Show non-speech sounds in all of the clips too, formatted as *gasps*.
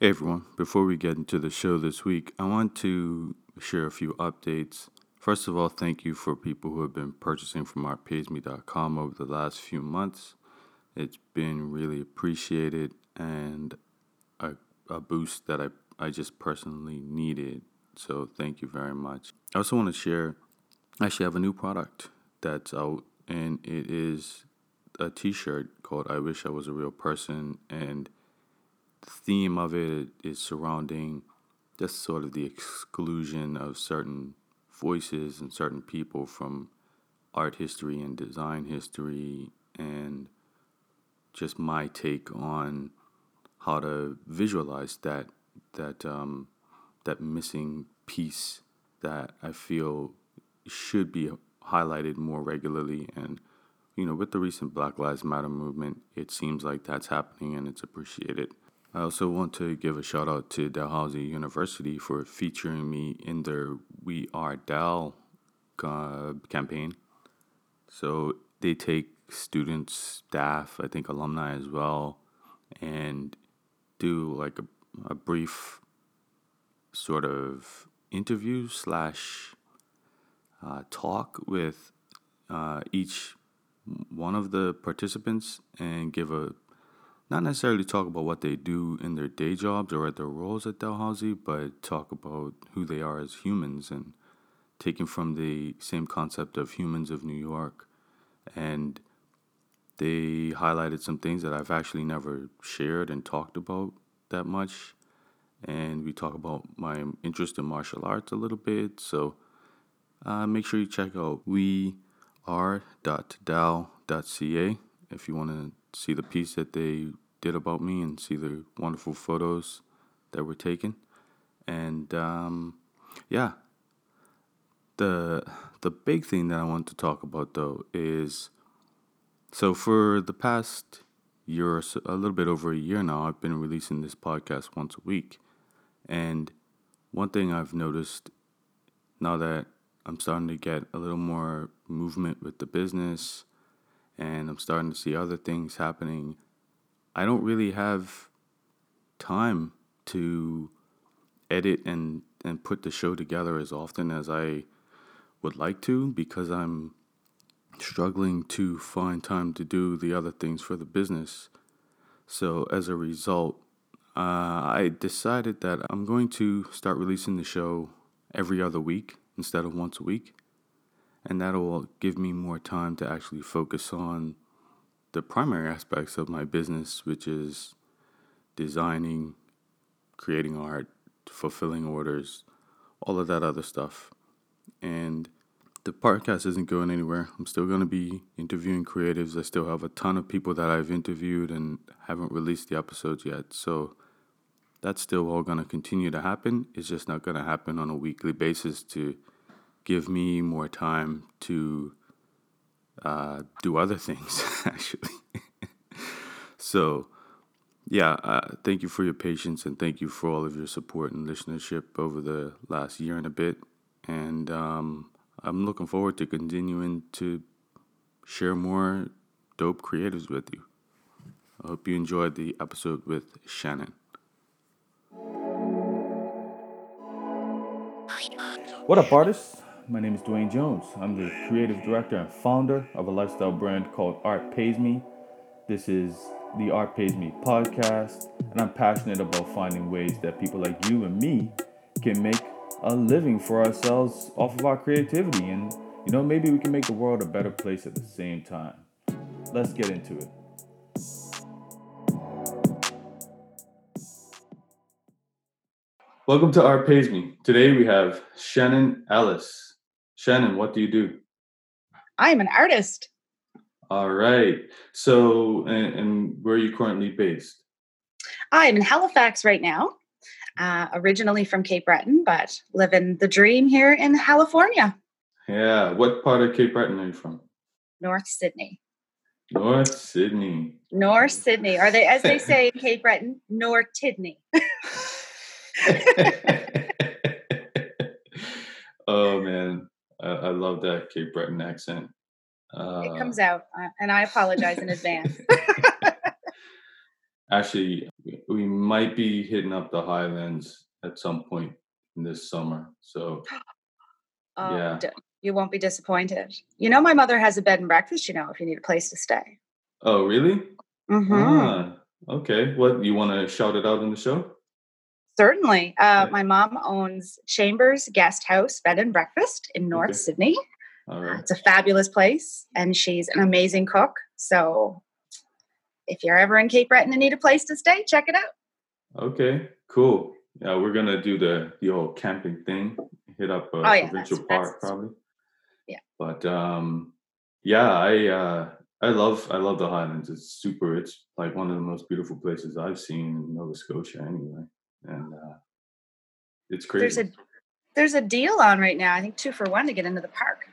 Hey everyone, before we get into the show this week, I want to share a few updates. First of all, thank you for people who have been purchasing from artpaysme.com over the last few months. It's been really appreciated and a, a boost that I, I just personally needed. So thank you very much. I also want to share, I actually have a new product that's out and it is a t-shirt called I Wish I Was a Real Person and theme of it is surrounding just sort of the exclusion of certain voices and certain people from art history and design history and just my take on how to visualize that that um, that missing piece that I feel should be highlighted more regularly and you know with the recent Black Lives Matter movement it seems like that's happening and it's appreciated. I also want to give a shout out to Dalhousie University for featuring me in their We Are Dal uh, campaign. So they take students, staff, I think alumni as well, and do like a, a brief sort of interview slash uh, talk with uh, each one of the participants and give a not necessarily talk about what they do in their day jobs or at their roles at Dalhousie, but talk about who they are as humans and taking from the same concept of humans of New York. And they highlighted some things that I've actually never shared and talked about that much. And we talk about my interest in martial arts a little bit. So uh, make sure you check out we are.dal.ca if you want to see the piece that they did about me and see the wonderful photos that were taken. And um, yeah, the the big thing that I want to talk about though is so for the past year or so, a little bit over a year now, I've been releasing this podcast once a week. And one thing I've noticed now that I'm starting to get a little more movement with the business and I'm starting to see other things happening, I don't really have time to edit and, and put the show together as often as I would like to because I'm struggling to find time to do the other things for the business. So, as a result, uh, I decided that I'm going to start releasing the show every other week instead of once a week and that'll uh, give me more time to actually focus on the primary aspects of my business, which is designing, creating art, fulfilling orders, all of that other stuff. And the podcast isn't going anywhere. I'm still going to be interviewing creatives. I still have a ton of people that I've interviewed and haven't released the episodes yet. So that's still all going to continue to happen. It's just not going to happen on a weekly basis to give me more time to uh, do other things, *laughs* actually. so, yeah, uh, thank you for your patience and thank you for all of your support and listenership over the last year and a bit. And um, I'm looking forward to continuing to share more dope creatives with you. I hope you enjoyed the episode with Shannon. What up, artists? My name is Dwayne Jones. I'm the creative director and founder of a lifestyle brand called Art Pays Me. This is the Art Pays Me podcast, and I'm passionate about finding ways that people like you and me can make a living for ourselves off of our creativity. And, you know, maybe we can make the world a better place at the same time. Let's get into it. Welcome to Art Pays Me. Today we have Shannon Ellis. Shannon, what do you do? I am an artist. All right. So, and, and where are you currently based? I'm in Halifax right now. Uh, originally from Cape Breton, but living the dream here in California. Yeah. What part of Cape Breton are you from? North Sydney. North Sydney. North Sydney. Are they, as they *laughs* say in Cape Breton, North Tidney. *laughs* *laughs* oh man, I, I love that Cape Breton accent. Uh, it comes out, uh, and I apologize in advance. *laughs* actually, we might be hitting up the Highlands at some point in this summer. So *gasps* oh, yeah, you won't be disappointed. You know, my mother has a bed and breakfast. You know, if you need a place to stay. Oh, really? Mm-hmm. Ah, okay. What you want to shout it out in the show? Certainly. Uh, My mom owns Chambers Guest House Bed and Breakfast in North okay. Sydney. All right. it's a fabulous place, and she's an amazing cook. So, if you're ever in Cape Breton and need a place to stay, check it out. Okay, cool. Yeah, we're gonna do the the old camping thing. Hit up uh, oh, yeah, Provincial that's, Park that's, probably. Yeah. But um, yeah, I uh, I love I love the Highlands. It's super. It's like one of the most beautiful places I've seen in Nova Scotia, anyway. And uh, it's crazy. There's a there's a deal on right now. I think two for one to get into the park.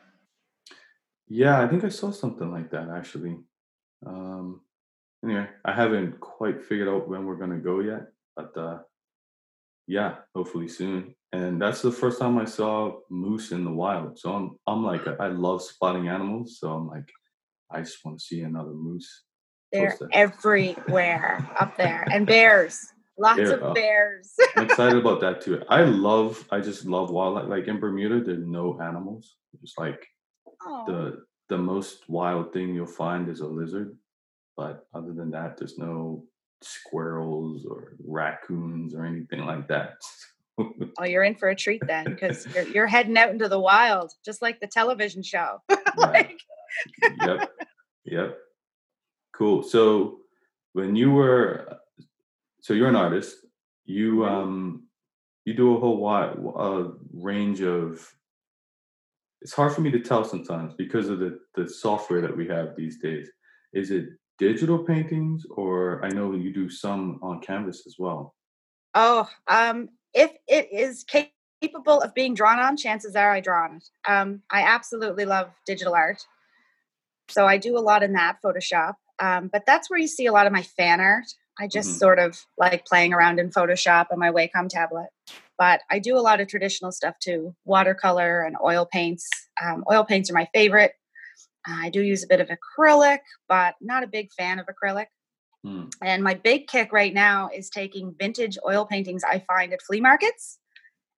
Yeah, I think I saw something like that actually. Um, anyway, I haven't quite figured out when we're gonna go yet, but uh, yeah, hopefully soon. And that's the first time I saw moose in the wild. So I'm I'm like I love spotting animals. So I'm like I just want to see another moose. They're *laughs* everywhere up there, and bears. Lots Bear, of bears. *laughs* I'm excited about that too. I love. I just love wildlife. Like in Bermuda, there's no animals. Just like Aww. the the most wild thing you'll find is a lizard. But other than that, there's no squirrels or raccoons or anything like that. *laughs* oh, you're in for a treat then, because *laughs* you're, you're, heading out into the wild, just like the television show. like... yep, yep. Cool. So, when you were, so you're an artist. You mm-hmm. um, you do a whole wide uh, range of. It's hard for me to tell sometimes because of the the software that we have these days. Is it digital paintings or I know you do some on canvas as well? Oh, um, if it is capable of being drawn on, chances are I draw on it. Um, I absolutely love digital art. So I do a lot in that Photoshop. Um, but that's where you see a lot of my fan art. I just mm-hmm. sort of like playing around in Photoshop on my Wacom tablet. But I do a lot of traditional stuff too watercolor and oil paints. Um, oil paints are my favorite. I do use a bit of acrylic, but not a big fan of acrylic. Mm. And my big kick right now is taking vintage oil paintings I find at flea markets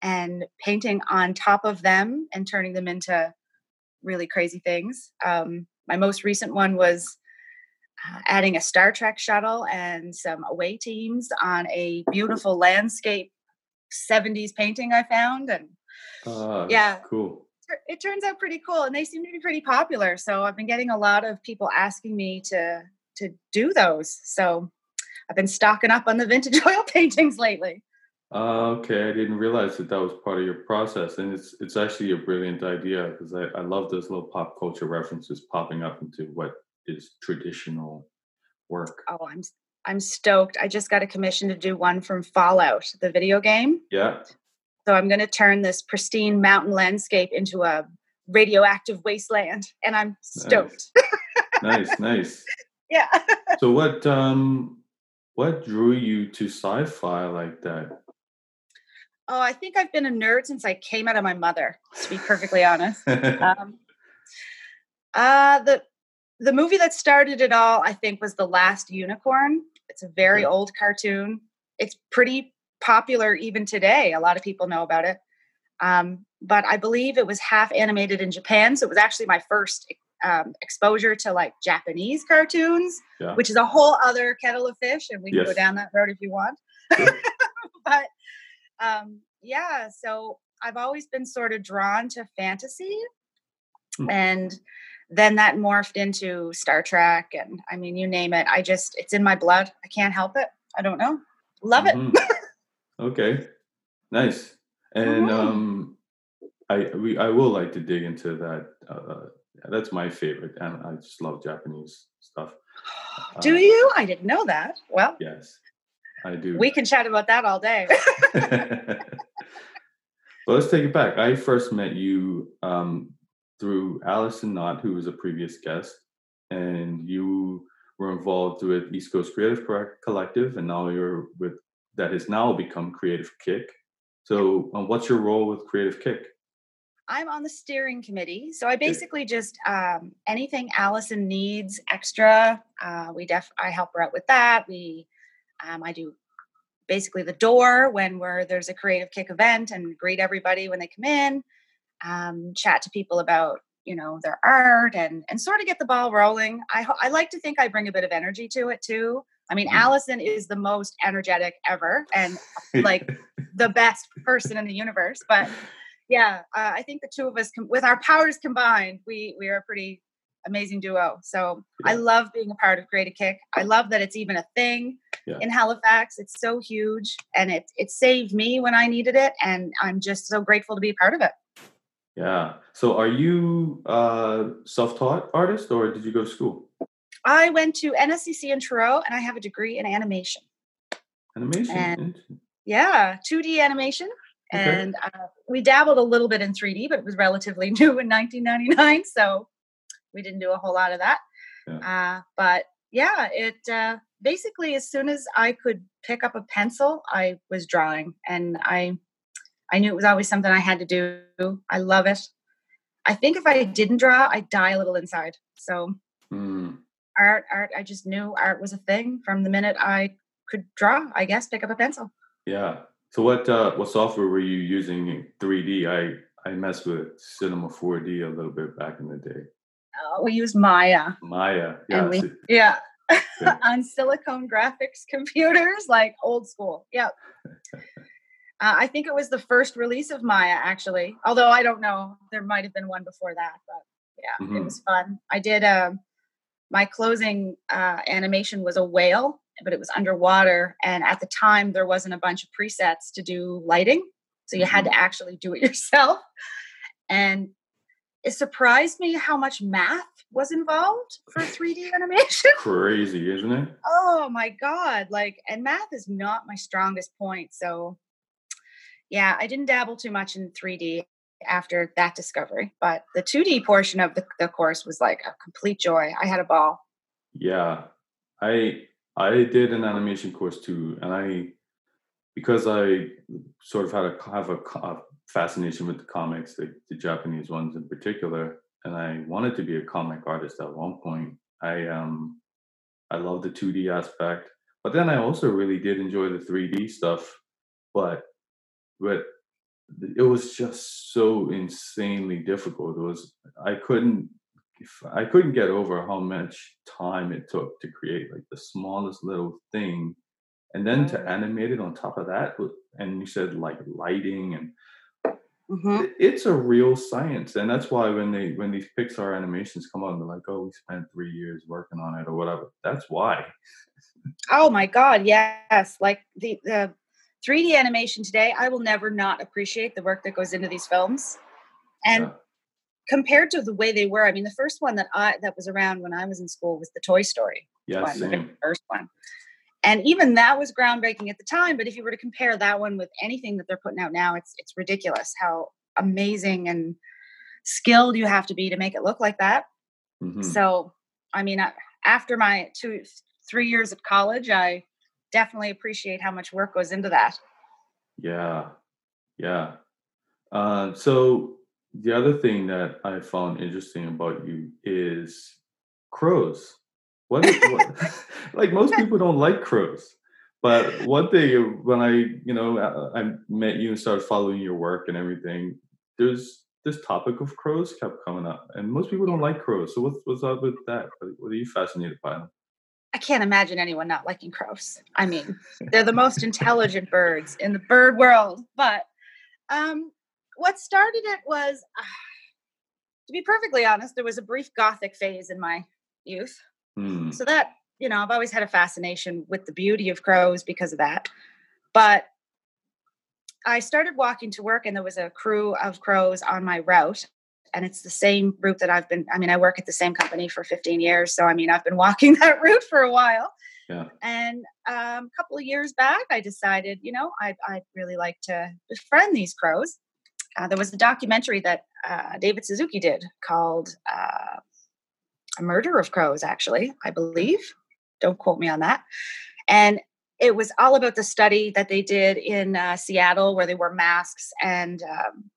and painting on top of them and turning them into really crazy things. Um, my most recent one was uh, adding a Star Trek shuttle and some away teams on a beautiful landscape 70s painting I found. And uh, yeah, cool it turns out pretty cool and they seem to be pretty popular so i've been getting a lot of people asking me to to do those so i've been stocking up on the vintage *laughs* oil paintings lately uh, okay i didn't realize that that was part of your process and it's it's actually a brilliant idea because I, I love those little pop culture references popping up into what is traditional work oh i'm i'm stoked i just got a commission to do one from fallout the video game yeah so I'm going to turn this pristine mountain landscape into a radioactive wasteland, and I'm stoked. Nice, *laughs* nice. nice. Yeah. so what um what drew you to sci-fi like that? Oh, I think I've been a nerd since I came out of my mother. To be perfectly honest, *laughs* um, uh, the the movie that started it all, I think, was The Last Unicorn. It's a very old cartoon. It's pretty popular even today. A lot of people know about it. Um, but I believe it was half animated in Japan. So it was actually my first um, exposure to like Japanese cartoons, yeah. which is a whole other kettle of fish. And we can yes. go down that road if you want. *laughs* but um, yeah, so I've always been sort of drawn to fantasy. Mm. And then that morphed into Star Trek. And I mean, you name it. I just, it's in my blood. I can't help it. I don't know. Love mm-hmm. it. Okay, nice. And um, I we I will like to dig into that. Uh, uh that's my favorite, and I just love Japanese stuff. *gasps* Do uh, you? I didn't know that. Well, yes, I do. We can chat about that all day. *laughs* well, let's take it back. I first met you um, through Allison Knott, who was a previous guest, and you were involved with East Coast Creative Collective, and now you're with that has now become Creative Kick. So, um, what's your role with Creative Kick? I'm on the steering committee, so I basically just um, anything Allison needs extra. Uh, we def I help her out with that. We um, I do basically the door when we're there's a creative kick event and greet everybody when they come in um, chat to people about you know their art and and sort of get the ball rolling. I i like to think i bring a bit of energy to it too. I mean mm-hmm. allison is the most energetic ever and *laughs* like the best person in the universe but yeah uh, i think the two of us com- with our powers combined we we are a pretty amazing duo. So yeah. i love being a part of Creative Kick. I love that it's even a thing yeah. in halifax. It's so huge and it it saved me when i needed it and i'm just so grateful to be a part of it yeah. So are you a self-taught artist or did you go to school? I went to NSCC in Truro and I have a degree in animation. Animation? And yeah, 2D animation. Okay. And uh, we dabbled a little bit in 3D, but it was relatively *laughs* new in 1999. So we didn't do a whole lot of that. Yeah. Uh, but yeah, it uh, basically, as soon as I could pick up a pencil, I was drawing. And I I knew it was always something I had to do. I love it. I think if I didn't draw, I'd die a little inside. So mm. art, art, I just knew art was a thing from the minute I could draw, I guess, pick up a pencil. Yeah. So what uh, what software were you using in 3D? I I messed with Cinema 4D a little bit back in the day. Uh, we used Maya. Maya. Yeah. We, yeah. *laughs* on Silicon Graphics computers, like old school. Yep. Uh, I think it was the first release of Maya, actually. Although I don't know, there might have been one before that. But yeah, mm-hmm. it was fun. I did uh, my closing uh, animation was a whale, but it was underwater, and at the time there wasn't a bunch of presets to do lighting, so you mm-hmm. had to actually do it *laughs* yourself. And it surprised me how much math was involved for 3D *laughs* animation. *laughs* Crazy, isn't it? Oh my god! Like, and math is not my strongest point, so yeah, I didn't dabble too much in 3D after that discovery, but the 2D portion of the, the course was like a complete joy. I had a ball. Yeah, I I did an animation course too, and I because I sort of had a have a, a fascination with the comics, the, the Japanese ones in particular, and I wanted to be a comic artist at one point. I um I love the 2D aspect, but then I also really did enjoy the 3D stuff. But but it was just so insanely difficult. It was I couldn't I couldn't get over how much time it took to create like the smallest little thing, and then to animate it on top of that. And you said like lighting and Mm-hmm. it's a real science and that's why when they when these pixar animations come out they're like oh we spent three years working on it or whatever that's why oh my god yes like the the 3D animation today, I will never not appreciate the work that goes into these films. And yeah. compared to the way they were, I mean, the first one that I that was around when I was in school was the Toy Story. Yeah, one, same. The first one. And even that was groundbreaking at the time. But if you were to compare that one with anything that they're putting out now, it's it's ridiculous how amazing and skilled you have to be to make it look like that. Mm-hmm. So, I mean, after my two, three years at college, I definitely appreciate how much work goes into that. Yeah, yeah. Uh, so the other thing that I found interesting about you is crows. What, what *laughs* *laughs* like most people don't like crows, but one thing when I you know I met you and started following your work and everything, there's this topic of crows kept coming up, and most people don't like crows. So what's what's up with that? What are you fascinated by them? I can't imagine anyone not liking crows. I mean, they're the most intelligent birds in the bird world. But um, what started it was, uh, *sighs* to be perfectly honest, there was a brief gothic phase in my youth. Mm. So that, you know, I've always had a fascination with the beauty of crows because of that. But I started walking to work, and there was a crew of crows on my route and it's the same route that I've been. I mean, I work at the same company for 15 years, so I mean, I've been walking *laughs* that route for a while. Yeah. And um, a couple of years back, I decided, you know, I'd, I'd really like to befriend these crows. Uh, there was a documentary that uh, David Suzuki did called uh, "A Murder of Crows," actually, I believe. Don't quote me on that. And it was all about the study that they did in uh, Seattle, where they wore masks and um,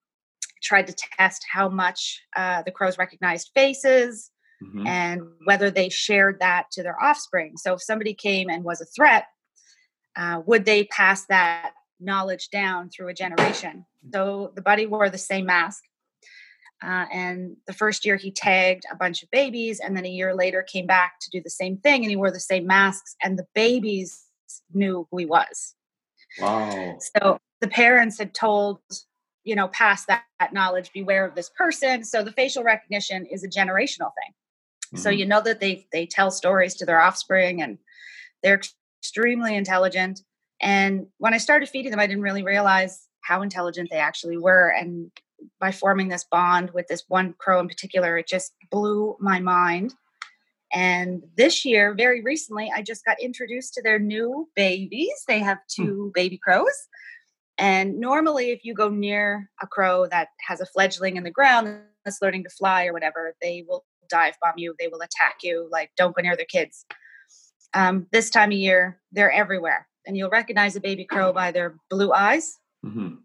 tried to test how much uh, the crows recognized faces mm-hmm. and whether they shared that to their offspring. So if somebody came and was a threat, uh, would they pass that knowledge down through a generation? So the buddy wore the same mask. Uh, and the first year he tagged a bunch of babies, and then a year later came back to do the same thing, and he wore the same masks, and the babies knew who he was. Wow. So the parents had told, you know, pass that, that knowledge, beware of this person. So the facial recognition is a generational thing. Mm-hmm. So you know that they they tell stories to their offspring, and they're extremely intelligent. And when I started feeding them, I didn't really realize how intelligent they actually were. And by forming this bond with this one crow in particular, it just blew my mind. And this year, very recently, I just got introduced to their new babies. They have hmm. two baby crows. And normally, if you go near a crow that has a fledgling in the ground that's learning to fly or whatever, they will dive bomb you. They will attack you. Like, don't go near their kids. Um, this time of year, they're everywhere. And you'll recognize a baby crow by their blue eyes. Mm-hmm.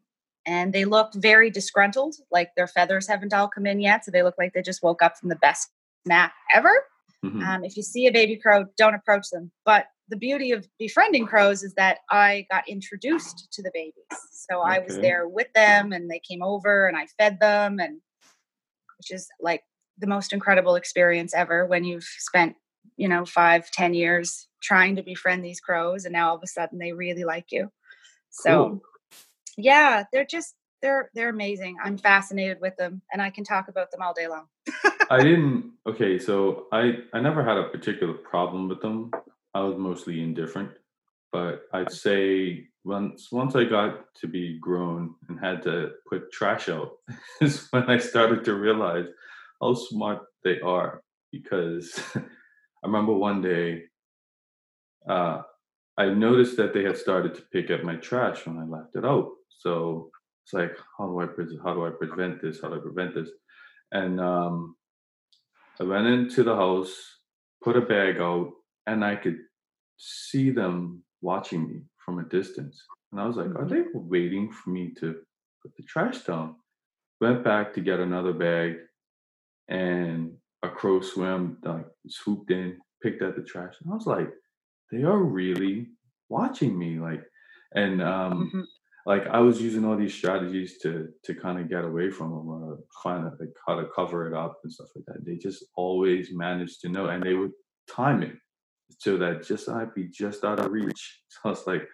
And they look very disgruntled, like their feathers haven't all come in yet. So they look like they just woke up from the best nap ever. Mm-hmm. Um, if you see a baby crow, don't approach them. But the beauty of befriending crows is that I got introduced to the babies. So okay. I was there with them and they came over and I fed them and which is like the most incredible experience ever when you've spent you know, five, ten years trying to befriend these crows, and now all of a sudden they really like you. So, cool. yeah, they're just they're they're amazing. I'm fascinated with them, and I can talk about them all day long. *laughs* I didn't. Okay, so I I never had a particular problem with them. I was mostly indifferent, but I'd say once once I got to be grown and had to put trash out *laughs* is when I started to realize how smart they are because *laughs* I remember one day uh, I noticed that they had started to pick up my trash when I left it out. So it's like, how do I pre- how do I prevent this? How do I prevent this? And um, I went into the house, put a bag out, and I could see them watching me from a distance. And I was like, are mm-hmm. they waiting for me to put the trash down? Went back to get another bag, and a crow swam, like swooped in, picked up the trash. And I was like, they are really watching me. Like, and um, mm-hmm. like I was using all these strategies to to kind of get away from them or find out like how to cover it up and stuff like that. They just always managed to know, and they would time it so that just I'd be just out of reach. *laughs* So I was like,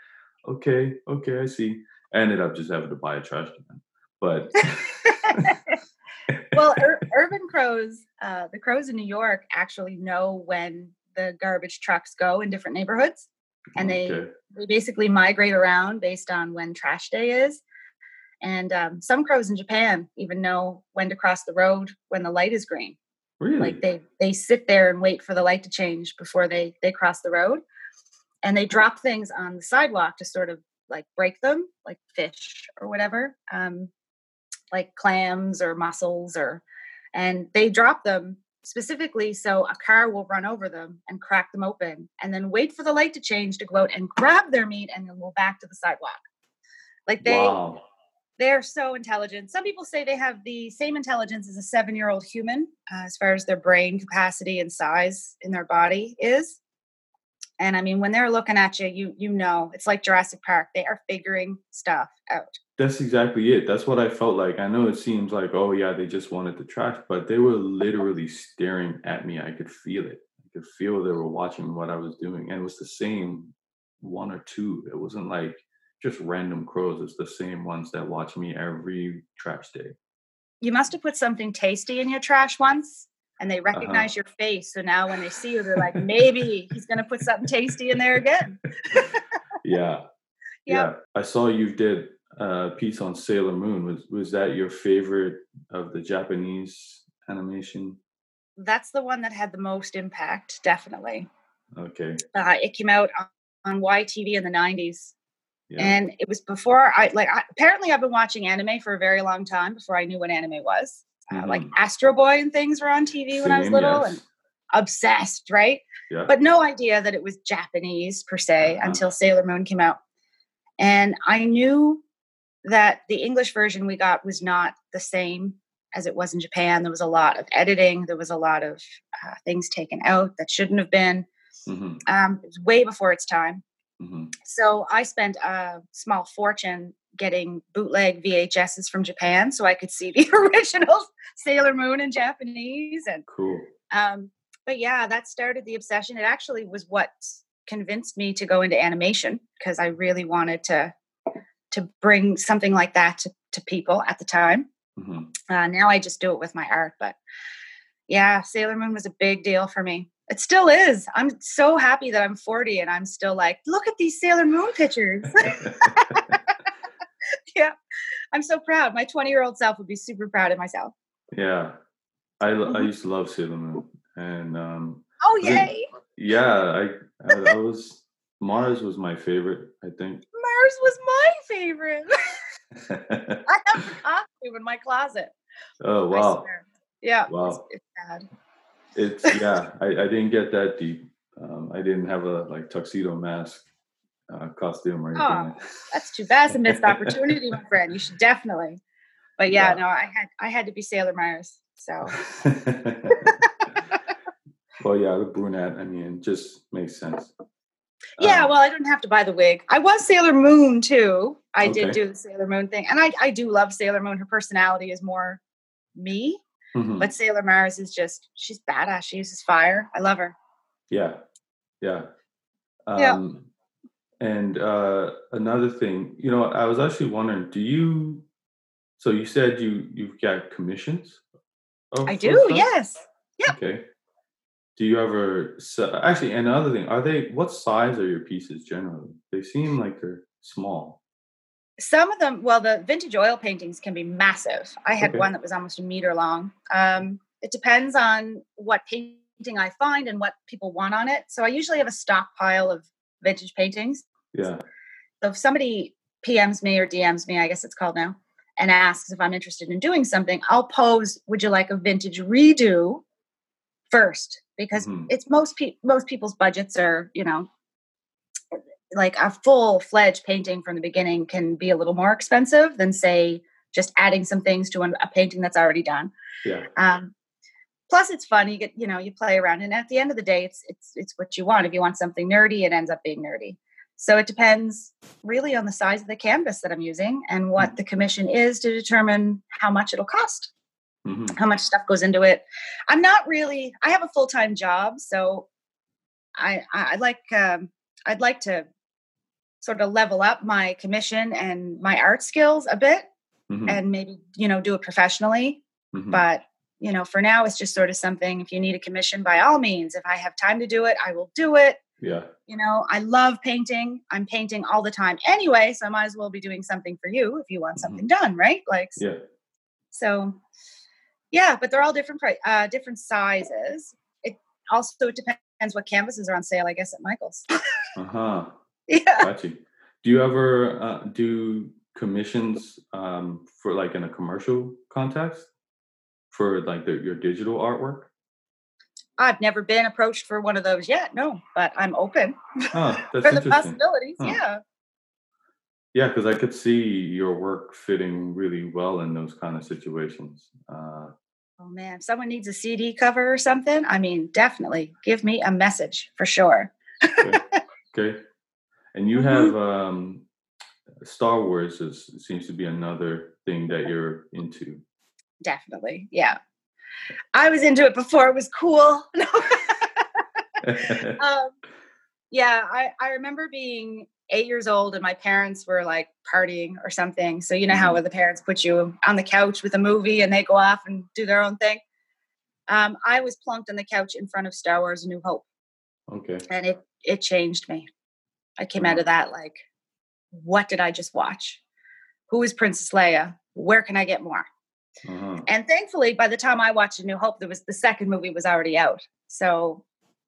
okay, okay, I see. I ended up just having to buy a trash can, but. *laughs* well, ur- urban crows, uh, the crows in New York actually know when the garbage trucks go in different neighborhoods, and they okay. they basically migrate around based on when trash day is. And um, some crows in Japan even know when to cross the road when the light is green. Really? Like they they sit there and wait for the light to change before they they cross the road, and they drop things on the sidewalk to sort of like break them, like fish or whatever. Um, like clams or mussels or and they drop them specifically so a car will run over them and crack them open and then wait for the light to change to go out and grab their meat and then go back to the sidewalk like they wow. They're so intelligent some people say they have the same intelligence as a seven year old human uh, as far as their brain capacity and size in their body is and i mean when they're looking at you you you know it's like jurassic park they are figuring stuff out that's exactly it. That's what I felt like. I know it seems like, oh yeah, they just wanted to trash, but they were literally staring at me. I could feel it. I could feel they were watching what I was doing. And it was the same one or two. It wasn't like just random crows. It's the same ones that watch me every trash day. You must have put something tasty in your trash once and they uh-huh. recognize uh-huh. your face. So now when they see you, they're like, maybe he's going to put something tasty in there again. *laughs* yeah. *laughs* Yep. Yeah. I saw you did a piece on Sailor Moon. Was was that your favorite of the Japanese animation? That's the one that had the most impact, definitely. Okay. Uh, it came out on, on YTV in the '90s, yeah. and it was before I like. I, apparently, I've been watching anime for a very long time before I knew what anime was. Mm-hmm. Uh, like mm-hmm. Astro Boy and things were on TV Same, when I was little, yes. and obsessed, right? Yeah. But no idea that it was Japanese per se uh-huh. until Sailor Moon came out. And I knew that the English version we got was not the same as it was in Japan. There was a lot of editing, there was a lot of uh, things taken out that shouldn't have been. Mm-hmm. Um, it was way before its time. Mm-hmm. So I spent a small fortune getting bootleg VHSs from Japan so I could see the *laughs* original Sailor Moon in Japanese and Cool. um but yeah, that started the obsession. It actually was what convinced me to go into animation because I really wanted to to bring something like that to, to people at the time. hmm Uh, now I just do it with my art, but yeah, Sailor Moon was a big deal for me. It still is. I'm so happy that I'm 40 and I'm still like, look at these Sailor Moon pictures. *laughs* yeah, I'm so proud. My 20 year old self would be super proud of myself. yeah. I, I Mhm. used to love Sailor Moon. And um, Oh, Was it- yay. yeah, I, I, I was, Mars was my favorite, I think. Mars was my favorite. *laughs* *laughs* I have the costume in my closet. oh, wow. Yeah, it's, Wow. it's sad. It's, yeah, I, I didn't get that deep. Um, I didn't have a like tuxedo mask uh, costume or anything. Oh, That's too bad. It's a missed opportunity, my friend. You should definitely. But yeah, Yeah. no, I had I had to be Sailor Mars. So *laughs* well, yeah, the brunette. I mean, just makes sense. yeah, Um, well, I didn't have to buy the wig. I was Sailor Moon too. I did do the Sailor Moon thing, and I I do love Sailor Moon. Her personality is more me, mhm. but Sailor Mars is just she's badass. She uses fire. I love her. Yeah, yeah. Yeah. Um, And uh, another thing, you know, I was actually wondering, do you? So you said you you've got commissions. of- I do. Yes. Yeah. Okay. Do you ever actually? And another thing, are they? What size are your pieces generally? They seem like they're small. Some of them, well, the vintage oil paintings can be massive. I had Okay. one that was almost a meter long. Um, it depends on what painting I find and what people want on it. So I usually have a stockpile of vintage paintings. Yeah. So if somebody PMs me or DMs me, I guess it's called now, and asks if I'm interested in doing something, I'll pose, would you like a vintage redo first? Because Mhm. it's most pe- most people's budgets are, you know, like a full fledged painting from the beginning can be a little more expensive than say just adding some things to an, a painting that's already done. Yeah. Um, plus, it's fun. You get, you know, you play around, and at the end of the day, it's it's it's what you want. If you want something nerdy, it ends up being nerdy. So it depends really on the size of the canvas that I'm using and what the commission is to determine how much it'll cost, hmm how much stuff goes into it. I'm not really. I have a full time job, so I I I'd like um, I'd like to sort of level up my commission and my art skills a bit, hmm and maybe you know do it professionally. Hmm but you know for now it's just sort of something if you need a commission by all means. If i have time to do it i will do it. Yeah. you know i love painting. I'm painting all the time anyway so i might as well be doing something for you if you want Mhm. something done right? Like Yeah. so yeah but they're all different uh different sizes. It also it depends what canvases are on sale i guess at michael's. *laughs* Uh huh. Yeah Got you. Do you ever uh, do commissions um, for like in a commercial context for like the, your digital artwork? i've never been approached for one of those yet no but i'm open Oh, *laughs* that's for the possibilities Huh. yeah Yeah, because I could see your work fitting really well in those kind of situations. Uh, Oh man, if someone needs a CD cover or something, I mean, definitely give me a message for sure. okay, *laughs* and you have um, Star Wars is seems to be another thing that you're into. Definitely. Yeah. I was into it before it was cool. *laughs* Um, yeah, I, I remember being eight years old and my parents were like partying or something. So you know how Mhm. the parents put you on the couch with a movie and they go off and do their own thing. Um, I was plunked on the couch in front of Star Wars: A New Hope, okay, and it it changed me. I came out Mhm. of that like, what did I just watch? Who is Princess Leia? Where can I get more? uh-huh. And thankfully, by the time I watched A New Hope, there was the second movie was already out, so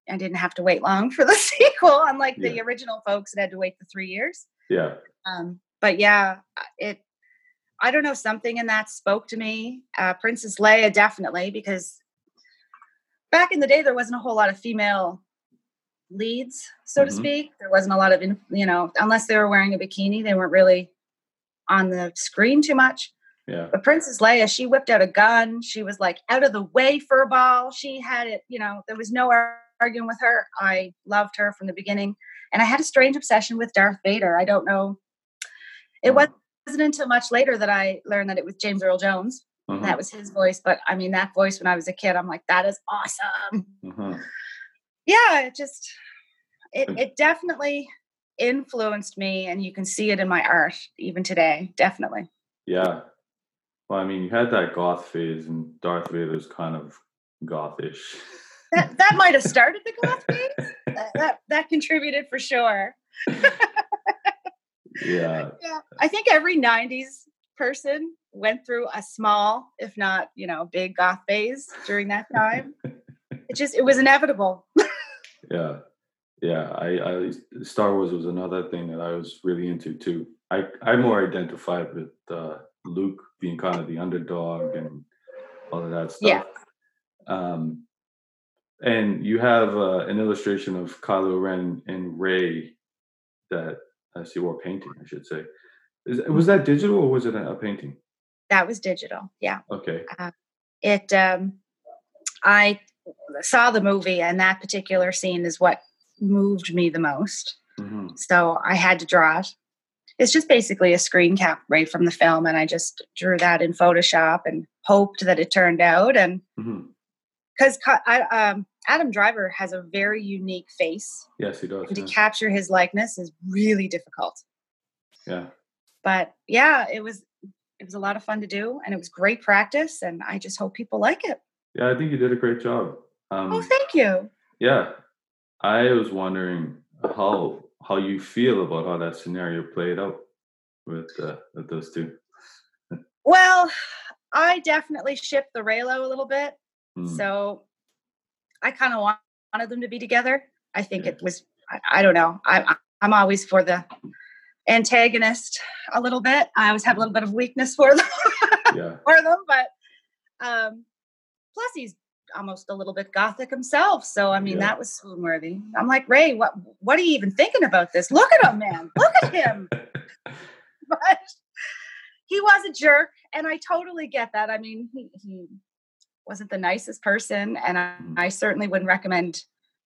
I didn't have to wait long for the *laughs* sequel. Unlike the original folks that had to wait for three years. yeah, Um, but yeah, it. I don't know. Something in that spoke to me. Uh, Princess Leia definitely because back in the day there wasn't a whole lot of female leads, so to Mhm. speak. There wasn't a lot of you know unless they were wearing a bikini, they weren't really on the screen too much. yeah, But Princess Leia, she whipped out a gun. She was like out of the way for a ball. She had it, you know, there was no arguing with her. I loved her from the beginning. and I had a strange obsession with Darth Vader. I don't know. It Mm. wasn't until much later that I learned that it was James Earl Jones. Uh-huh. That was his voice. But I mean, that voice when I was a kid, I'm like, that is awesome. uh-huh. Yeah, it just, it, mm. it definitely influenced me. And you can see it in my art even today. Definitely. Yeah. Well, I mean, you had that goth phase, and Darth Vader's kind of gothish. That, that might have started the goth *laughs* phase. That, that, that contributed for sure. yeah. *laughs* Yeah. I think every 90s person went through a small, if not, you know, big goth phase during that time. it just, it was inevitable. Yeah. Yeah. I, I Star Wars was another thing that I was really into too. I, I more identified with uh, Luke being kind of the underdog and all of that stuff. Yeah. Um, and you have uh, an illustration of Kylo Ren and Rey that I see, or painting, I should say. Is, was that digital or was it a, a painting? That was digital. Yeah. Okay. It, um, I saw the movie and that particular scene is what moved me the most. hmm So I had to draw it. It's just basically a screen cap right from the film. And I just drew that in Photoshop and hoped that it turned out. And because um, Adam Driver has a very unique face, Yes, he does. and to capture his likeness is really difficult. yeah. But yeah, it was it was a lot of fun to do, and it was great practice. And I just hope people like it. Yeah, I think you did a great job. Um, oh, thank you. Yeah, I was wondering how how you feel about how that scenario played out with uh, with those two. Well, I definitely shipped the Reylo a little bit, Mm, so I kind of wanted them to be together. I think Yeah. it was. I, I don't know. I, I'm always for the antagonist a little bit. I always have a little bit of weakness for them. yeah, *laughs* for them, but um, plus he's almost a little bit gothic himself. So I mean, Yeah. that was swoon worthy. I'm like Rey, what what are you even thinking about this? Look at him, man. Look at him. *laughs* But he was a jerk, and I totally get that. I mean, he he wasn't the nicest person, and I. I certainly wouldn't recommend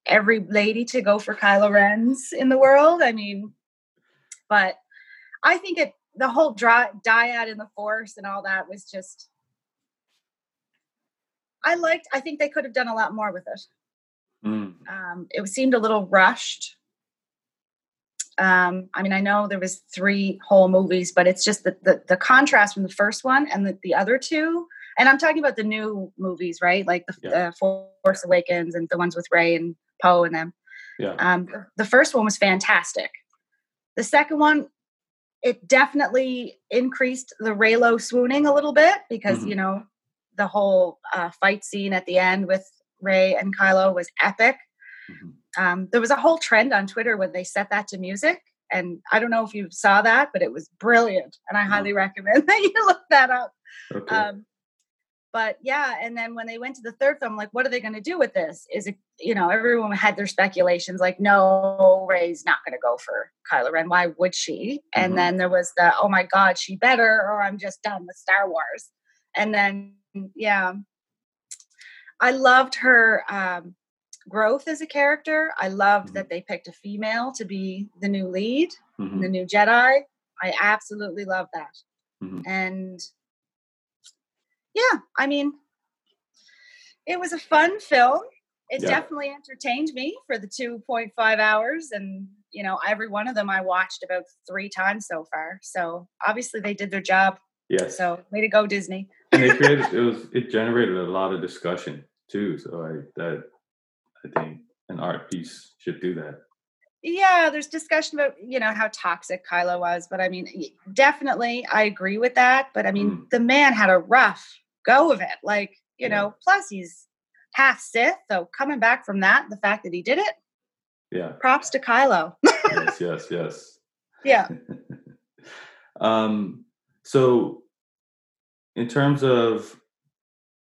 every lady to go for Kylo Ren's in the world. I mean, but I think it the whole dry, dyad in the force and all that was just I liked I think they could have done a lot more with it. Mm, Um, it seemed a little rushed. Um, I mean, I know there was three whole movies, but it's just the, the, the contrast from the first one and the, the other two. And I'm talking about the new movies, right? Like the, Yeah. the Force Awakens and the ones with Rey and Poe and them. yeah, Um, the first one was fantastic. The second one, it definitely increased the Reylo swooning a little bit because Mhm. you know the whole uh, fight scene at the end with Rey and Kylo was epic. Mhm. Um, there was a whole trend on Twitter when they set that to music, and I don't know if you saw that, but it was brilliant, and I No. highly recommend *laughs* that you look that up. okay, Um, but yeah, and then when they went to the third film, like, what are they going to do with this? Is it, you know, everyone had their speculations, like, no, Rey's not going to go for Kylo Ren. Why would she? And Mhm. then there was the, oh my God, she better, or I'm just done with Star Wars. And then, yeah, I loved her um, growth as a character. I loved Mhm. that they picked a female to be the new lead, mhm, the new Jedi. I absolutely love that. mhm. And yeah, I mean, it was a fun film. It Yeah. definitely entertained me for the 2.5 hours. And, you know, every one of them I watched about three times so far. So obviously they did their job. yes. So way to go, Disney. And they created it was it generated a lot of discussion too. So I that I think an art piece should do that. Yeah, there's discussion about, you know, how toxic Kylo was. But I mean, definitely I agree with that. But I mean, Mm. the man had a rough go of it. Like, you Yeah. know, plus he's half Sith. So coming back from that, the fact that he did it, Yeah. props to Kylo. yes. Yes. Yes. *laughs* yeah. *laughs* um. So, in terms of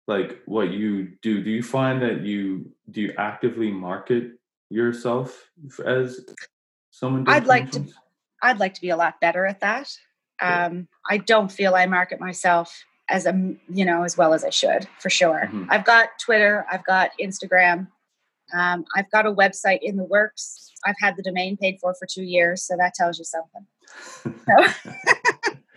like what you do, do you find that you do you actively market yourself as someone? I'd like to- I'd like to be a lot better at that. Yeah. Um, I don't feel I market myself as a you know as well as I should for sure. Mhm. I've got Twitter, I've got Instagram, Um, I've got a website in the works. I've had the domain paid for for two years, so that tells you something. So,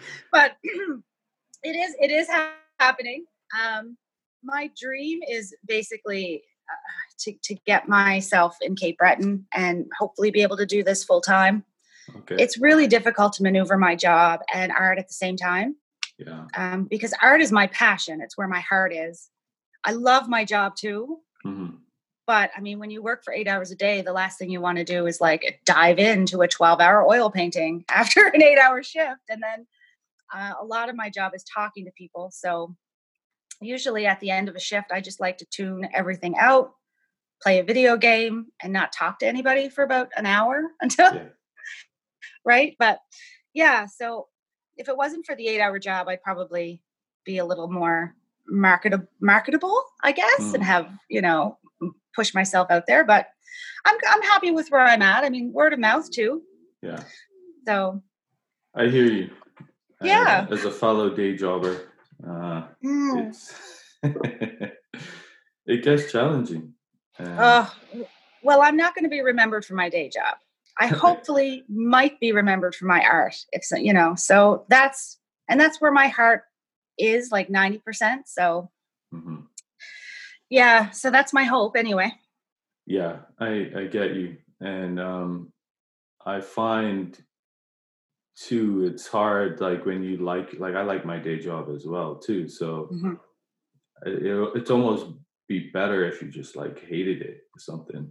*laughs* but *clears throat* *laughs* it is it is ha- happening. Um, my dream is basically uh, to to get myself in Cape Breton and hopefully be able to do this full time. Okay. It's really difficult to maneuver my job and art at the same time. Yeah. Um, because art is my passion. It's where my heart is. I love my job too. Mm-hmm. But I mean, when you work for eight hours a day, the last thing you want to do is like dive into a 12 hour oil painting *laughs* after an eight hour shift. And then uh, a lot of my job is talking to people. So usually at the end of a shift, I just like to tune everything out, play a video game, and not talk to anybody for about an hour *laughs* until, yeah. right? But yeah, so if it wasn't for the eight hour job, I'd probably be a little more marketable, marketable, I guess, mm. and have, you know, push myself out there. But I'm, I'm happy with where I'm at. I mean, word of mouth too. Yeah. So I hear you. Yeah. As a fellow day jobber, uh, mm. it's *laughs* it gets challenging. Uh, well, I'm not going to be remembered for my day job. I *laughs* hopefully might be remembered for my art. If so, you know, so that's and that's where my heart is, like ninety percent. So, mm-hmm. yeah, so that's my hope anyway. Yeah, I I get you, and um, I find too it's hard like when you like like i like my day job as well too so mm-hmm. it, it's almost be better if you just like hated it or something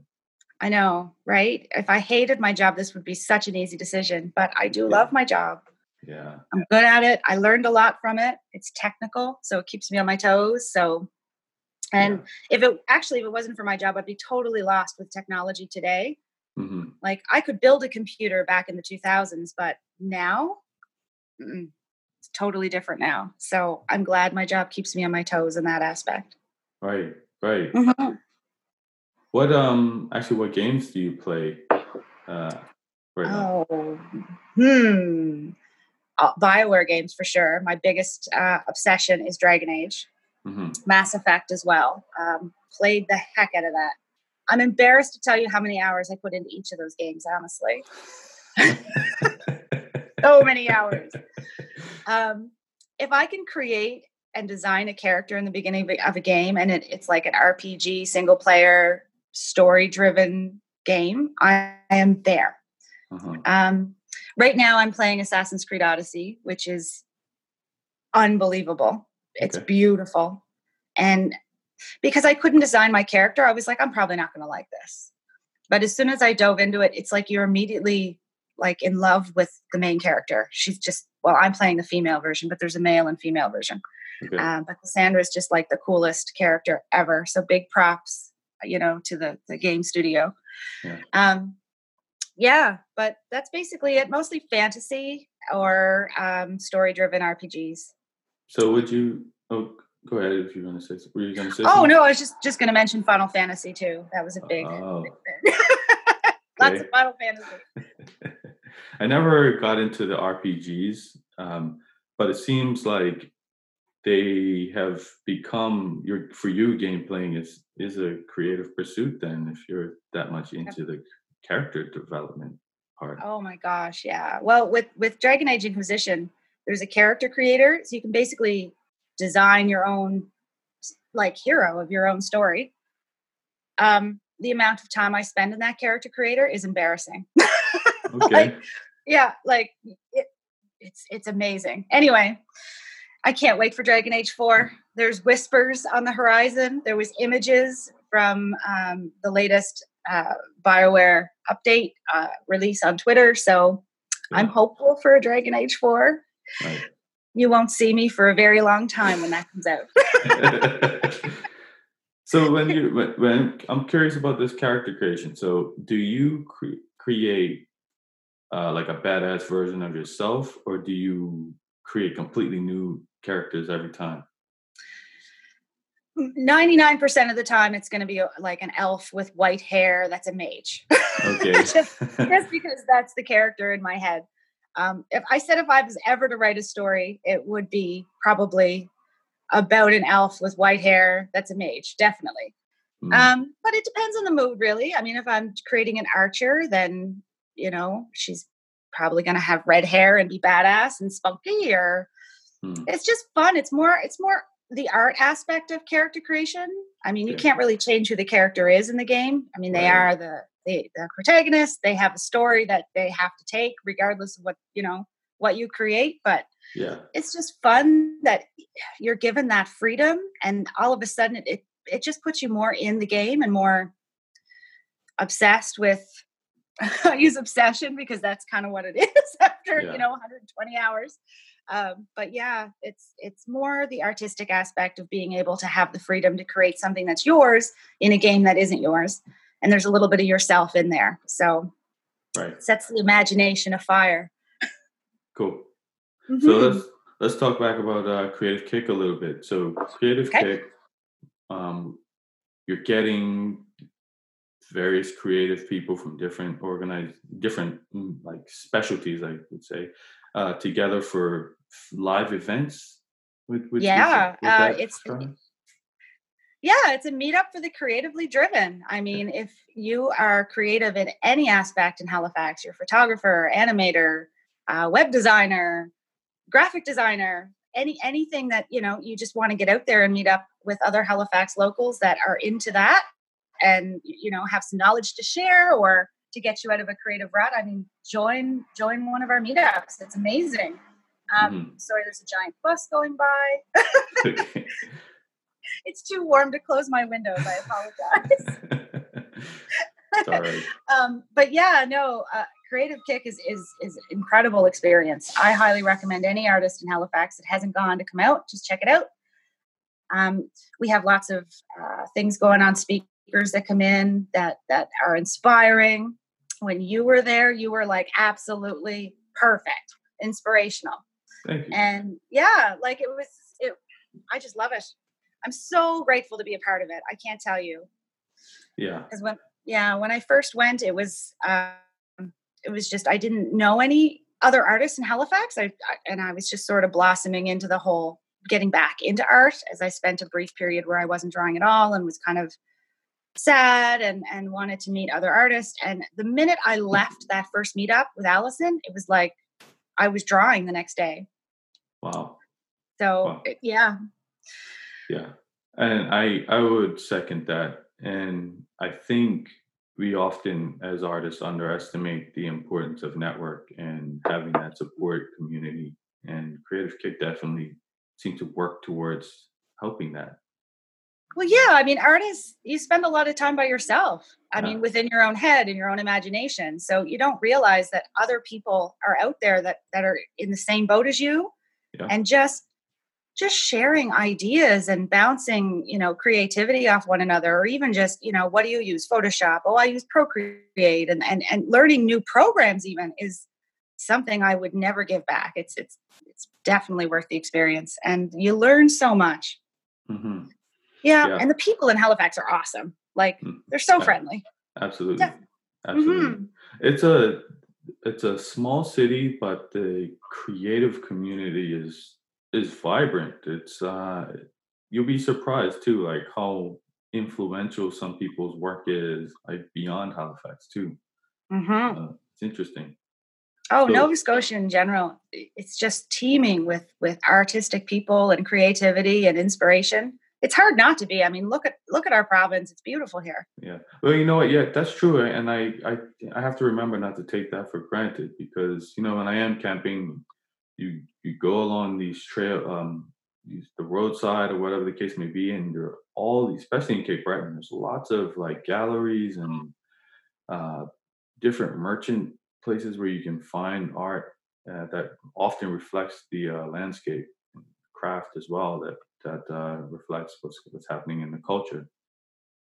i know right if i hated my job this would be such an easy decision but i do yeah. love my job yeah i'm good at it i learned a lot from it it's technical so it keeps me on my toes so and yeah. if it actually if it wasn't for my job i'd be totally lost with technology today Mm-hmm. Like I could build a computer back in the 2000s, but now it's totally different now. So I'm glad my job keeps me on my toes in that aspect. Right, right. Mm-hmm. What um actually what games do you play? Uh, right oh, now? hmm. Uh, Bioware games for sure. My biggest uh, obsession is Dragon Age, mm-hmm. Mass Effect as well. Um, played the heck out of that. I'm embarrassed to tell you how many hours I put into each of those games, honestly. *laughs* so *laughs* many hours. Um, if I can create and design a character in the beginning of a game and it, it's like an RPG, single player, story driven game, I, I, am there. Uh-huh. Um, right now, I'm playing Assassin's Creed Odyssey, which is unbelievable. It's okay. beautiful. And because I couldn't design my character, I was like, I'm probably not going to like this. But as soon as I dove into it, it's like you're immediately like in love with the main character. She's just well, I'm playing the female version, but there's a male and female version. Okay. Um, but Cassandra is just like the coolest character ever. So big props, you know, to the the game studio. Yeah. Um, yeah, but that's basically it. Mostly fantasy or um, story driven RPGs. So would you? Oh, Go ahead if you want to say. Were you going to say? Oh something? no, I was just just going to mention Final Fantasy too. That was a big. Oh. big *laughs* Lots of Final Fantasy. *laughs* I never got into the RPGs, um, but it seems like they have become your for you game playing is is a creative pursuit. Then, if you're that much into the character development part. Oh my gosh, yeah. Well, with with Dragon Age Inquisition, there's a character creator, so you can basically design your own like hero of your own story um the amount of time i spend in that character creator is embarrassing *laughs* *laughs* okay. like yeah like it, it's it's amazing anyway i can't wait for dragon age 4 there's whispers on the horizon there was images from um, the latest uh, bioware update uh, release on twitter so yeah. i'm hopeful for a dragon age 4 right you won't see me for a very long time when that comes out. *laughs* so when you when, when, I'm curious about this character creation. So do you cre- create uh, like a badass version of yourself, or do you create completely new characters every time? 99% of the time it's going to be like an elf with white hair that's a mage okay *laughs* just, *laughs* just, because that's the character in my head um, if I said if I was ever to write a story, it would be probably about an elf with white hair that's a mage, definitely. Mm. Um, but it depends on the mood, really. I mean, if I'm creating an archer, then you know she's probably going to have red hair and be badass and spunky. Or mm. it's just fun. It's more. It's more the art aspect of character creation. I mean, you yeah. can't really change who the character is in the game. I mean, they right. are the, the the protagonist. They have a story that they have to take, regardless of what you know what you create. But yeah, it's just fun that you're given that freedom, and all of a sudden, it it just puts you more in the game and more obsessed with. *laughs* I use obsession because that's kind of what it *laughs* is after yeah. you know 120 hours um, but yeah it's it's more the artistic aspect of being able to have the freedom to create something that's yours in a game that isn't yours and there's a little bit of yourself in there so right sets the imagination afire cool mm-hmm. so let's let's talk back about uh, creative kick a little bit so creative okay. kick um, you're getting various creative people from different organized different mm, like specialties i would say uh, together for live events? With, with yeah with uh, it's yeah it's a meetup for the creatively driven. I mean if you are creative in any aspect in halifax you're a photographer animator uh, web designer graphic designer any anything that you know you just want to get out there and meet up with other halifax locals that are into that and you know have some knowledge to share or to get you out of a creative rut, I mean, join join one of our meetups. It's amazing. Um, mm-hmm. Sorry, there's a giant bus going by. *laughs* it's too warm to close my windows. I apologize. *laughs* *laughs* um, but yeah, no, uh, Creative Kick is is is incredible experience. I highly recommend any artist in Halifax that hasn't gone to come out. Just check it out. Um, we have lots of uh, things going on. Speakers that come in that that are inspiring when you were there, you were like absolutely perfect, inspirational. And yeah, like it was, it, I just love it. I'm so grateful to be a part of it. I can't tell you. Yeah. Because when, yeah, when I first went, it was, um, it was just, I didn't know any other artists in Halifax. I, I, and I was just sort of blossoming into the whole getting back into art as I spent a brief period where I wasn't drawing at all and was kind of sad and and wanted to meet other artists. And the minute i left that first meetup with allison it was like i was drawing the next day. Wow. So wow. yeah. Yeah. And i i would second that. And i think we often as artists underestimate the importance of network and having that support community. And creative kick definitely seem to work towards helping that well, yeah. I mean, artists, you spend a lot of time by yourself. I yeah. mean, within your own head and your own imagination. So you don't realize that other people are out there that that are in the same boat as you, yeah. and just just sharing ideas and bouncing, you know, creativity off one another, or even just, you know, what do you use? Photoshop. Oh, I use Procreate, and and and learning new programs even is something I would never give back. It's it's it's definitely worth the experience, and you learn so much. Mm-hmm. Yeah, yeah. and the people in Halifax are awesome. Like mm. they're so friendly. Absolutely. Yeah. Absolutely. Mm-hmm. It's a it's a small city, but the creative community is is vibrant. It's uh you'll be surprised too, like how influential some people's work is, like beyond Halifax too. Mm-hmm. Uh, it's interesting. Oh, so, Nova Scotia in general, it's just teeming with with artistic people and creativity and inspiration it's hard not to be. I mean, look at look at our province. It's beautiful here. Yeah. Well, you know what? Yeah, that's true. And I I I have to remember not to take that for granted because you know when I am camping, you you go along these trail um these, the roadside or whatever the case may be, and are all these, especially in Cape Breton, there's lots of like galleries and uh, different merchant places where you can find art uh, that often reflects the uh, landscape craft as well that that uh, reflects what's what's happening in the culture.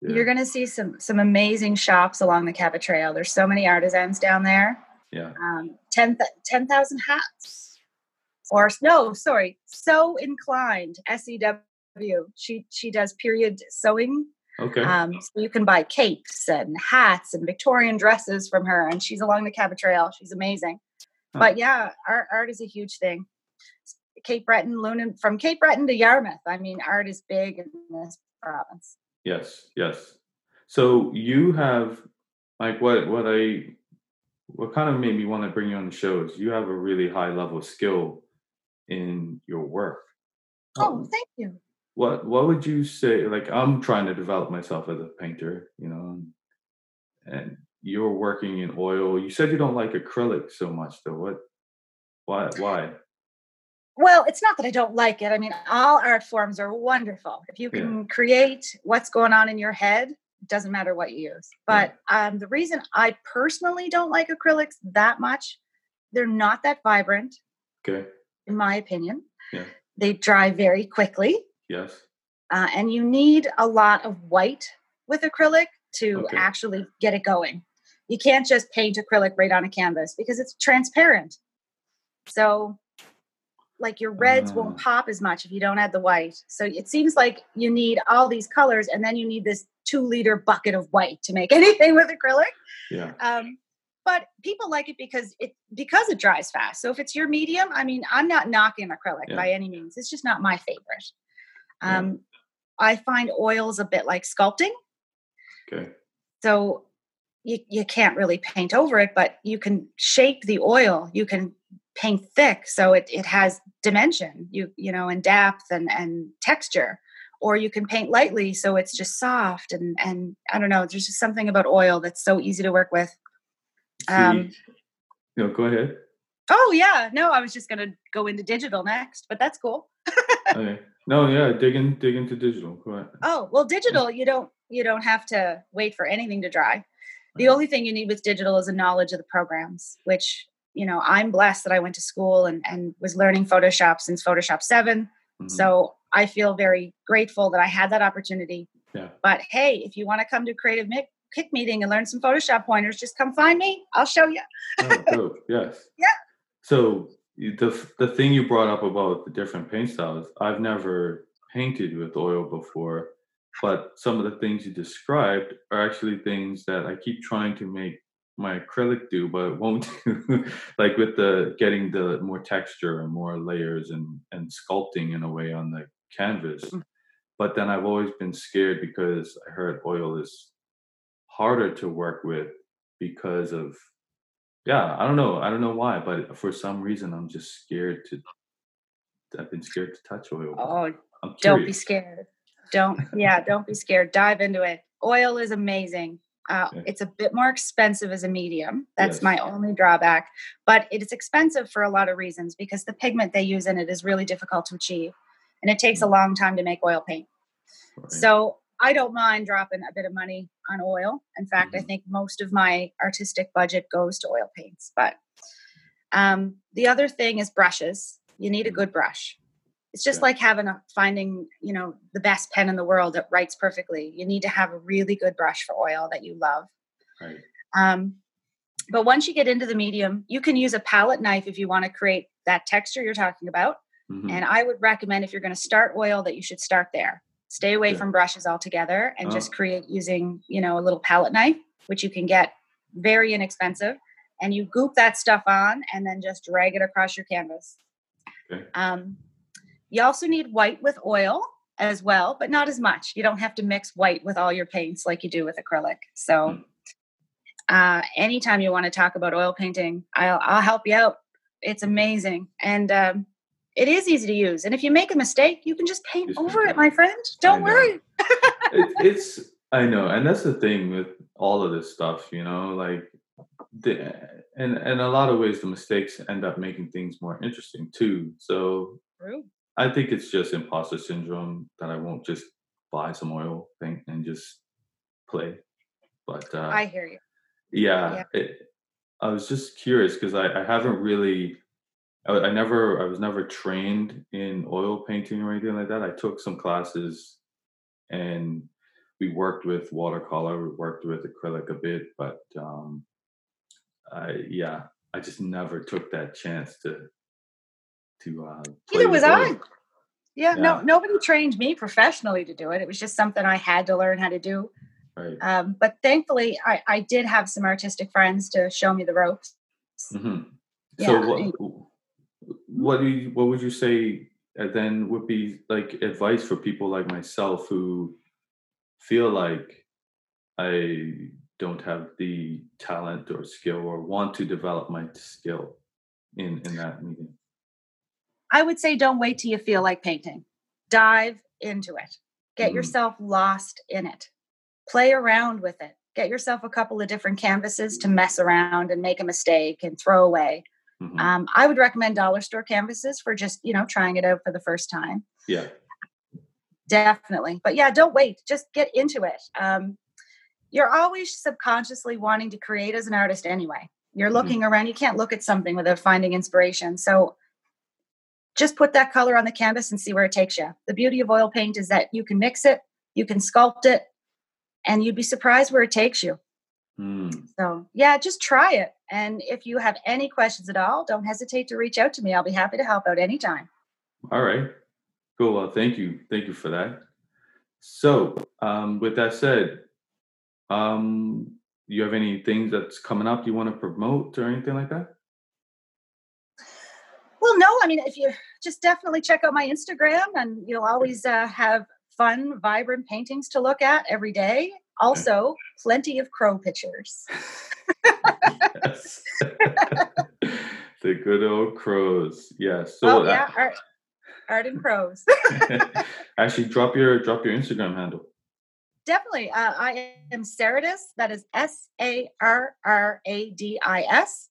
Yeah. You're going to see some some amazing shops along the Cabot Trail. There's so many artisans down there. Yeah. Um, 10,000 10, hats. Or no, sorry, Sew Inclined. S E W. She she does period sewing. Okay. Um, so you can buy capes and hats and Victorian dresses from her, and she's along the Cabot Trail. She's amazing. Huh. But yeah, art art is a huge thing. Cape Breton, Lunan, from Cape Breton to Yarmouth. I mean, art is big in this province. Yes, yes. So you have like what what I what kind of made me want to bring you on the show is you have a really high level skill in your work. Oh, um, thank you. What what would you say? Like I'm trying to develop myself as a painter, you know, and you're working in oil. You said you don't like acrylic so much, though. What? Why? Why? Well, it's not that I don't like it. I mean, all art forms are wonderful. If you can yeah. create what's going on in your head, it doesn't matter what you use. But yeah. um, the reason I personally don't like acrylics that much, they're not that vibrant. Okay. In my opinion. Yeah. They dry very quickly. Yes. Uh, and you need a lot of white with acrylic to okay. actually get it going. You can't just paint acrylic right on a canvas because it's transparent. So like your reds won't pop as much if you don't add the white. So it seems like you need all these colors and then you need this two liter bucket of white to make *laughs* anything with acrylic. Yeah. Um, but people like it because it because it dries fast. So if it's your medium, I mean, I'm not knocking acrylic yeah. by any means. It's just not my favorite. Um, yeah. I find oils a bit like sculpting. Okay. So you, you can't really paint over it, but you can shape the oil. You can paint thick so it, it has dimension, you you know, and depth and, and texture. Or you can paint lightly so it's just soft and and I don't know, there's just something about oil that's so easy to work with. Um no, go ahead. Oh yeah, no, I was just gonna go into digital next, but that's cool. *laughs* okay. No, yeah, dig in, dig into digital. Go ahead. Oh well, digital, you don't you don't have to wait for anything to dry. The only thing you need with digital is a knowledge of the programs, which, you know, I'm blessed that I went to school and, and was learning Photoshop since Photoshop 7. Mm-hmm. So I feel very grateful that I had that opportunity. Yeah. But hey, if you want to come to Creative Kick meeting and learn some Photoshop pointers, just come find me. I'll show you. oh, *laughs* Yes. Yeah. So the the thing you brought up about the different paint styles, I've never painted with oil before but some of the things you described are actually things that I keep trying to make my acrylic do, but it won't *laughs* do. like with the getting the more texture and more layers and and sculpting in a way on the canvas. Mm. But then I've always been scared because I heard oil is harder to work with because of yeah, I don't know. I don't know why, but for some reason I'm just scared to I've been scared to touch oil. Oh, don't be scared. Don't, yeah, don't be scared. Dive into it. Oil is amazing. Uh, okay. It's a bit more expensive as a medium. That's yes. my only drawback. But it is expensive for a lot of reasons because the pigment they use in it is really difficult to achieve. And it takes a mm. long time to make oil paint. Right. So I don't mind dropping a bit of money on oil. In fact, mm-hmm. I think most of my artistic budget goes to oil paints. But um, the other thing is brushes. You need a mm. good brush it's just yeah. like having a finding you know the best pen in the world that writes perfectly you need to have a really good brush for oil that you love right um, but once you get into the medium you can use a palette knife if you want to create that texture you're talking about mm-hmm. and i would recommend if you're going to start oil that you should start there stay away yeah. from brushes altogether and oh. just create using you know a little palette knife which you can get very inexpensive and you goop that stuff on and then just drag it across your canvas okay. um, you also need white with oil as well, but not as much. You don't have to mix white with all your paints like you do with acrylic. So, hmm. uh, anytime you want to talk about oil painting, I'll, I'll help you out. It's amazing. And um, it is easy to use. And if you make a mistake, you can just paint just over it, my friend. Don't worry. *laughs* *laughs* it, it's, I know. And that's the thing with all of this stuff, you know, like, the, and in a lot of ways, the mistakes end up making things more interesting too. So, True. I think it's just imposter syndrome that I won't just buy some oil paint and just play. But uh, I hear you. Yeah, yeah. It, I was just curious because I, I haven't really, I, I, never, I was never trained in oil painting or anything like that. I took some classes, and we worked with watercolor, we worked with acrylic a bit, but um, I yeah, I just never took that chance to to uh Neither was I. Yeah, yeah, no, nobody trained me professionally to do it. It was just something I had to learn how to do. Right. Um, but thankfully, I, I did have some artistic friends to show me the ropes. Mm-hmm. Yeah, so, what, what do you, what would you say then would be like advice for people like myself who feel like I don't have the talent or skill or want to develop my skill in in that medium? I would say don't wait till you feel like painting. Dive into it. Get mm-hmm. yourself lost in it. Play around with it. Get yourself a couple of different canvases to mess around and make a mistake and throw away. Mm-hmm. Um, I would recommend dollar store canvases for just you know trying it out for the first time. Yeah, definitely. But yeah, don't wait. Just get into it. Um, you're always subconsciously wanting to create as an artist anyway. You're mm-hmm. looking mm-hmm. around. You can't look at something without finding inspiration. So just put that color on the canvas and see where it takes you. The beauty of oil paint is that you can mix it, you can sculpt it, and you'd be surprised where it takes you. Mm. So, yeah, just try it. And if you have any questions at all, don't hesitate to reach out to me. I'll be happy to help out anytime. All right. Cool. Well, thank you. Thank you for that. So, um, with that said, um, you have any things that's coming up you want to promote or anything like that? Well, no. I mean, if you just definitely check out my Instagram, and you'll always uh, have fun, vibrant paintings to look at every day. Also, plenty of crow pictures. *laughs* the good old crows. Yes. So oh, yeah, art, art and crows. *laughs* Actually, drop your drop your Instagram handle. Definitely. Uh, I am Sarradis. That is S A R R A D I S.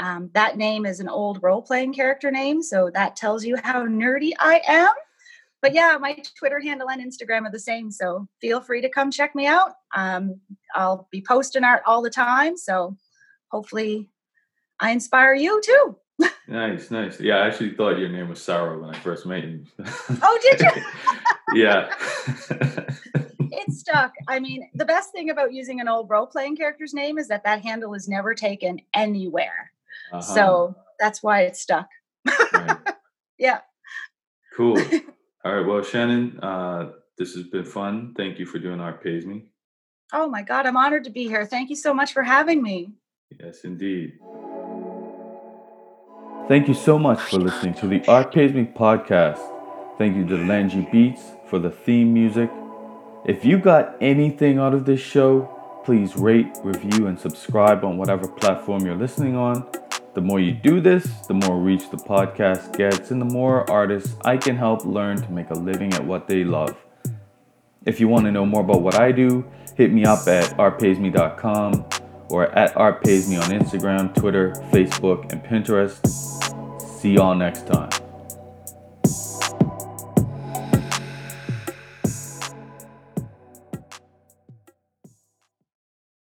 Um, that name is an old role playing character name, so that tells you how nerdy I am but yeah, my Twitter handle and Instagram are the same. So feel free to come check me out. Um, I'll be posting art all the time. So hopefully I inspire you too. nice, nice. Yeah, I actually thought your name was Sarah when I first met you. *laughs* oh, did you? *laughs* yeah. *laughs* it stuck. I mean, the best thing about using an old role playing character's name is that that handle is never taken anywhere. Uh-huh. So that's why it stuck. Right. *laughs* yeah. Cool. *laughs* All right. Well, Shannon, uh, this has been fun. Thank you for doing Art Pays Me. Oh my God, I'm honored to be here. Thank you so much for having me. Yes, indeed. Thank you so much for listening to the Art Pays Me podcast. Thank you to Langy Beats for the theme music. If you got anything out of this show, please rate, review, and subscribe on whatever platform you're listening on. The more you do this, the more reach the podcast gets, and the more artists I can help learn to make a living at what they love. If you want to know more about what I do, hit me up at artpaysme.com or at artpaysme on Instagram, Twitter, Facebook, and Pinterest. See y'all next time.